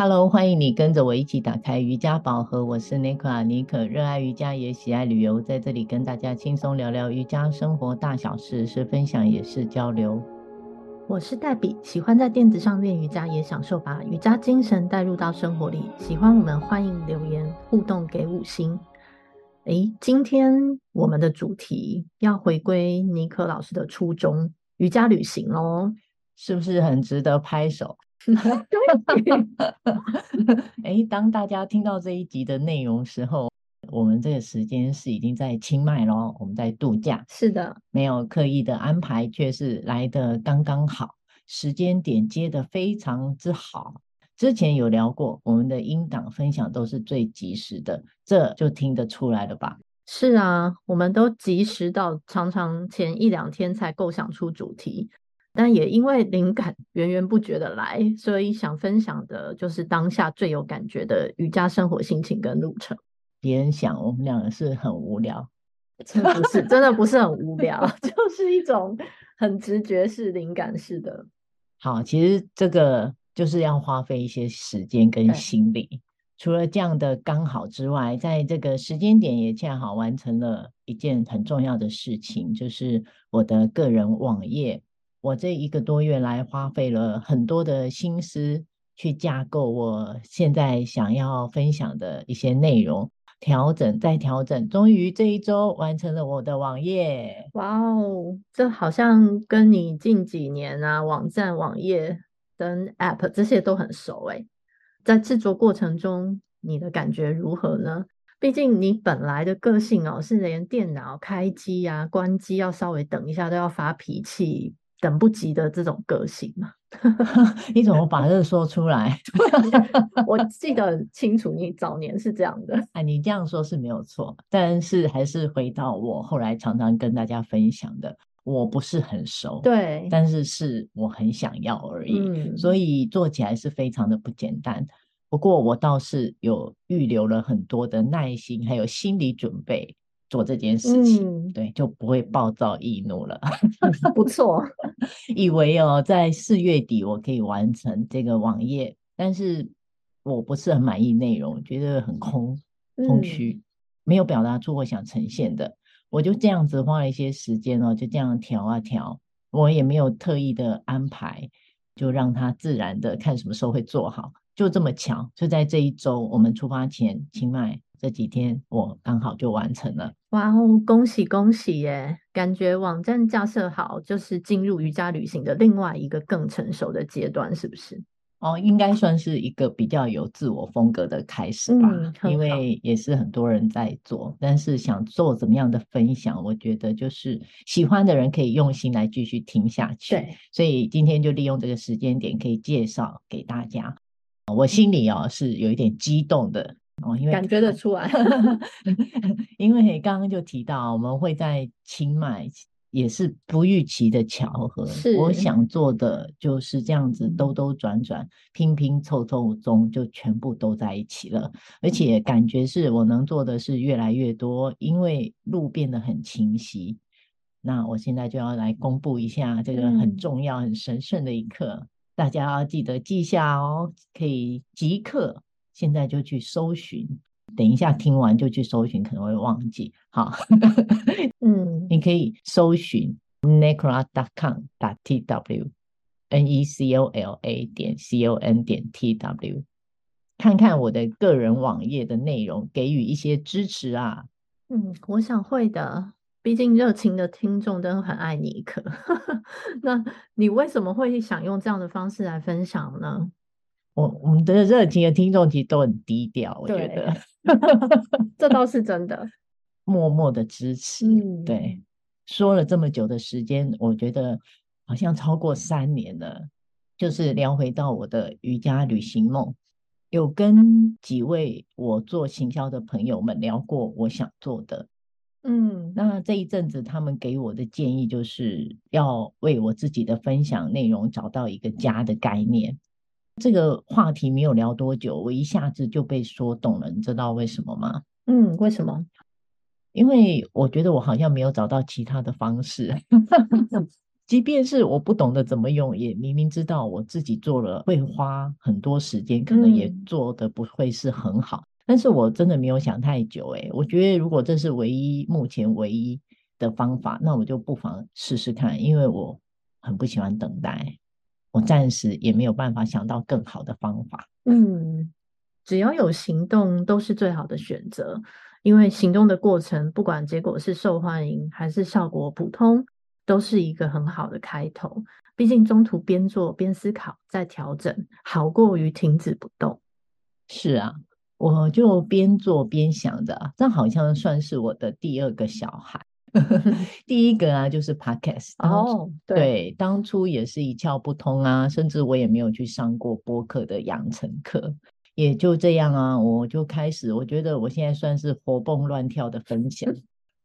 Hello，欢迎你跟着我一起打开瑜伽宝盒。我是 Nicola 妮可，热爱瑜伽也喜爱旅游，在这里跟大家轻松聊聊瑜伽生活大小事，是分享也是交流。我是黛比，喜欢在垫子上练瑜伽，也享受把瑜伽精神带入到生活里。喜欢我们，欢迎留言互动给五星。诶，今天我们的主题要回归妮可老师的初衷，瑜伽旅行哦，是不是很值得拍手？哎，当大家听到这一集的内容时候，我们这个时间是已经在清迈咯，我们在度假。是的，没有刻意的安排，却是来得刚刚好，时间点接得非常之好。之前有聊过，我们的音档分享都是最及时的，这就听得出来了吧？是啊，我们都及时到，常常前一两天才构想出主题。但也因为灵感源源不绝的来，所以想分享的就是当下最有感觉的瑜伽生活心情跟路程。别人想我们两个是很无聊，真的不是，真的不是很无聊，就是一种很直觉式、灵感式的。好，其实这个就是要花费一些时间跟心力。除了这样的刚好之外，在这个时间点也恰好完成了一件很重要的事情，就是我的个人网页。我这一个多月来花费了很多的心思去架构我现在想要分享的一些内容，调整再调整，终于这一周完成了我的网页。哇哦，这好像跟你近几年啊网站、网页跟 App 这些都很熟诶。在制作过程中，你的感觉如何呢？毕竟你本来的个性哦，是连电脑开机啊、关机要稍微等一下都要发脾气。等不及的这种个性嘛？你怎么把这说出来？我记得很清楚，你早年是这样的。哎，你这样说是没有错，但是还是回到我后来常常跟大家分享的，我不是很熟，对，但是是我很想要而已，嗯，所以做起来是非常的不简单。不过我倒是有预留了很多的耐心，还有心理准备。做这件事情，嗯，对，就不会暴躁易怒了。不错，以为哦，在四月底我可以完成这个网页，但是我不是很满意内容，觉得很空空虚，嗯，没有表达出我想呈现的。我就这样子花了一些时间哦，就这样调啊调，我也没有特意的安排，就让它自然的看什么时候会做好，就这么巧，就在这一周我们出发前，清迈。这几天我刚好就完成了，哇哦，恭喜恭喜耶！感觉网站架设好，就是进入瑜伽旅行的另外一个更成熟的阶段，是不是？哦，应该算是一个比较有自我风格的开始吧，嗯，因为也是很多人在做，但是想做怎么样的分享，我觉得就是喜欢的人可以用心来继续听下去。对，所以今天就利用这个时间点，可以介绍给大家。我心里哦是有一点激动的。哦，因为感觉得出来，因为刚刚就提到我们会在清迈，也是不预期的巧合。是，我想做的就是这样子兜兜转转、拼拼凑凑中，就全部都在一起了。而且感觉是我能做的是越来越多，因为路变得很清晰。那我现在就要来公布一下这个很重要、很神圣的一刻，大家要记得记下哦，可以即刻。现在就去搜寻，等一下听完就去搜寻，可能会忘记。好，嗯，你可以搜寻 Necola.com 打 tw，n e c o l a 点 c o n 点 t w，看看我的个人网页的内容，给予一些支持啊。嗯，我想会的，毕竟热情的听众都很爱妮可。那你为什么会想用这样的方式来分享呢？我我们的热情的听众其实都很低调，我觉得 这倒是真的，默默的支持。嗯，对，说了这么久的时间，我觉得好像超过三年了。就是聊回到我的瑜伽旅行梦，有跟几位我做行销的朋友们聊过我想做的。嗯，那这一阵子他们给我的建议就是要为我自己的分享内容找到一个家的概念。这个话题没有聊多久，我一下子就被说动了。你知道为什么吗？嗯，为什么？因为我觉得我好像没有找到其他的方式。即便是我不懂得怎么用，也明明知道我自己做了会花很多时间，可能也做的不会是很好。嗯、但是我真的没有想太久，诶，我觉得如果这是唯一目前唯一的方法，那我就不妨试试看，因为我很不喜欢等待，我暂时也没有办法想到更好的方法。嗯，只要有行动都是最好的选择，因为行动的过程，不管结果是受欢迎还是效果普通。都是一个很好的开头，毕竟中途边做边思考再调整，好过于停止不动。是啊，我就边做边想着，这好像算是我的第二个小孩。第一个啊，就是 Podcast 哦，对，当初也是一窍不通啊，甚至我也没有去上过播客的养成课，也就这样啊，我就开始，我觉得我现在算是活蹦乱跳的分享，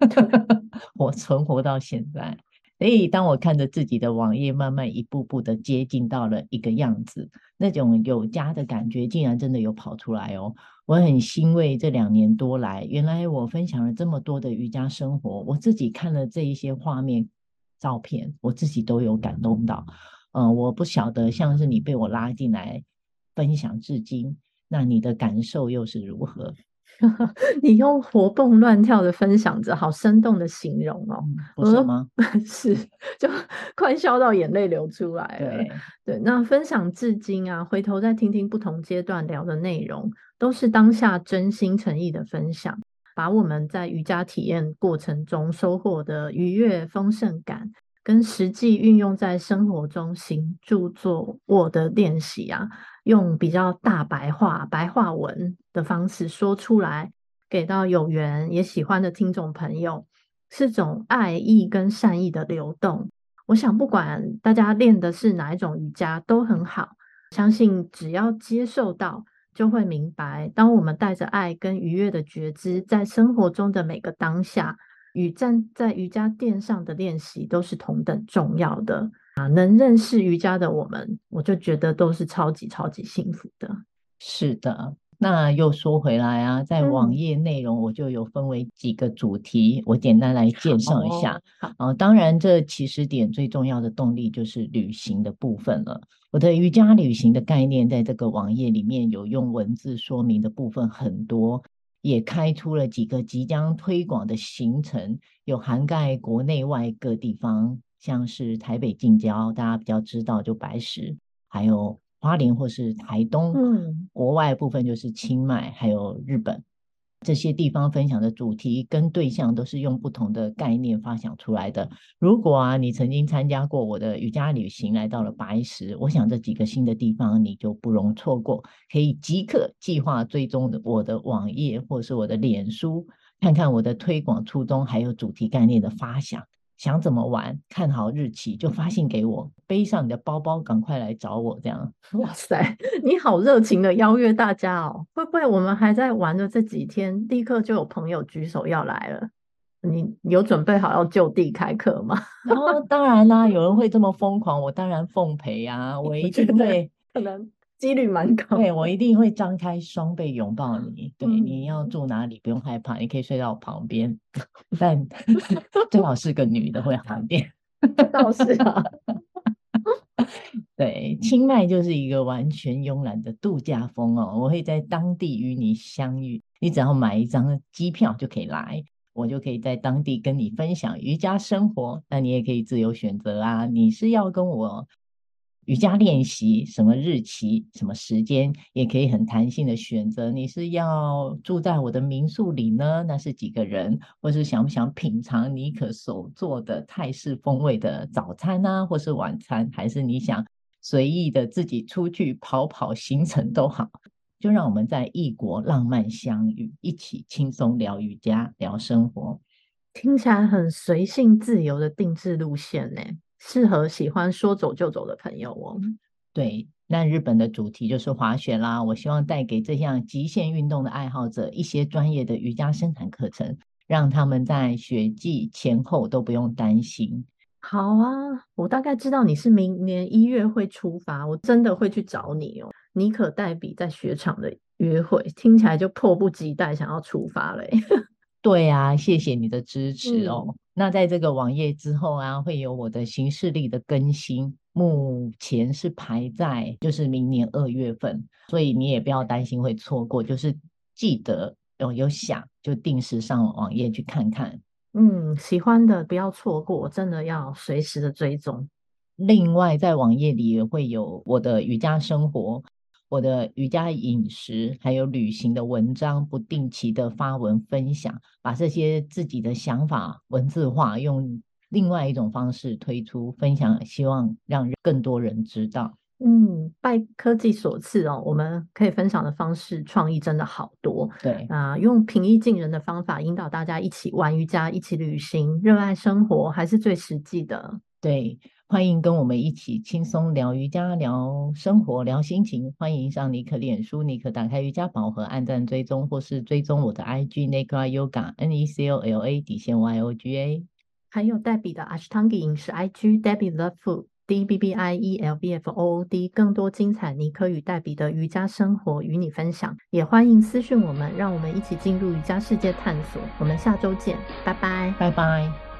我存活到现在。所以，当我看着自己的网页慢慢一步步的接近到了一个样子，那种有家的感觉竟然真的有跑出来哦！我很欣慰，这两年多来，原来我分享了这么多的瑜伽生活，我自己看了这一些画面、照片，我自己都有感动到。嗯、我不晓得，像是你被我拉进来分享至今，那你的感受又是如何？你用活蹦乱跳的分享着，好生动的形容哦，不是吗？是，就 快笑到眼泪流出来了。对对，那分享至今啊，回头再听听不同阶段聊的内容，都是当下真心诚意的分享，把我们在瑜伽体验过程中收获的愉悦丰盛感，跟实际运用在生活中行著作我的练习啊。用比较大白话、白话文的方式说出来，给到有缘也喜欢的听众朋友，是种爱意跟善意的流动。我想，不管大家练的是哪一种瑜伽都很好，相信只要接受到，就会明白，当我们带着爱跟愉悦的觉知，在生活中的每个当下，与站在瑜伽垫上的练习都是同等重要的。啊，能认识瑜伽的我们，我就觉得都是超级超级幸福的。是的，那又说回来啊，在网页内容我就有分为几个主题，嗯、我简单来介绍一下。啊、哦，当然这起始点最重要的动力就是旅行的部分了。我的瑜伽旅行的概念，在这个网页里面有用文字说明的部分很多，也开出了几个即将推广的行程，有涵盖国内外各地方。像是台北近郊，大家比较知道就白石，还有花莲或是台东，嗯，国外部分就是清迈，还有日本这些地方分享的主题跟对象都是用不同的概念发想出来的。如果啊，你曾经参加过我的瑜伽旅行，来到了白石，我想这几个新的地方你就不容错过，可以即刻计划追踪我的网页或是我的脸书，看看我的推广初衷，还有主题概念的发想。想怎么玩，看好日期就发信给我，背上你的包包，赶快来找我。这样，哇塞，你好热情的邀约大家哦！会不会我们还在玩的这几天，立刻就有朋友举手要来了？你有准备好要就地开课吗？然后当然啦、啊，有人会这么疯狂，我当然奉陪啊！我一定会，可能。几率蛮高，对，我一定会张开双臂拥抱你。对，你要住哪里不用害怕，你可以睡到我旁边，但最好是个女的会好一点。倒是啊，对，清迈就是一个完全慵懒的度假风哦。我会在当地与你相遇，你只要买一张机票就可以来，我就可以在当地跟你分享瑜伽生活。那你也可以自由选择啊，你是要跟我。瑜伽练习什么日期、什么时间，也可以很弹性的选择。你是要住在我的民宿里呢？那是几个人？或是想不想品尝尼可手做的泰式风味的早餐呢、啊？或是晚餐？还是你想随意的自己出去跑跑行程都好？就让我们在异国浪漫相遇，一起轻松聊瑜伽、聊生活，听起来很随性自由的定制路线呢。适合喜欢说走就走的朋友哦。对，那日本的主题就是滑雪啦。我希望带给这项极限运动的爱好者一些专业的瑜伽生产课程，让他们在雪季前后都不用担心。好啊，我大概知道你是明年一月会出发，我真的会去找你哦。尼可代笔在雪场的约会，听起来就迫不及待想要出发了。对啊，谢谢你的支持哦。嗯、那在这个网页之后啊，会有我的行事历的更新，目前是排在就是明年二月份，所以你也不要担心会错过，就是记得有有想就定时上网页去看看。嗯，喜欢的不要错过，真的要随时的追踪。另外，在网页里也会有我的瑜伽生活。我的瑜伽饮食，还有旅行的文章，不定期的发文分享，把这些自己的想法文字化，用另外一种方式推出分享，希望让更多人知道。嗯，拜科技所赐哦，我们可以分享的方式创意真的好多。对啊，呃，用平易近人的方法引导大家一起玩瑜伽，一起旅行，热爱生活，还是最实际的。对。欢迎跟我们一起轻松聊瑜伽、聊生活、聊心情。欢迎上尼可脸书，尼可打开瑜伽宝盒，按赞追踪，或是追踪我的 IG Necla Yoga N E C O L A 底线 Y O G A。还有黛比的 Ashtangi 饮食 IG Debbie Love Food D B B I E L B F O O D 更多精彩尼可与黛比的瑜伽生活与你分享。也欢迎私讯我们，让我们一起进入瑜伽世界探索。我们下周见，拜拜，拜拜。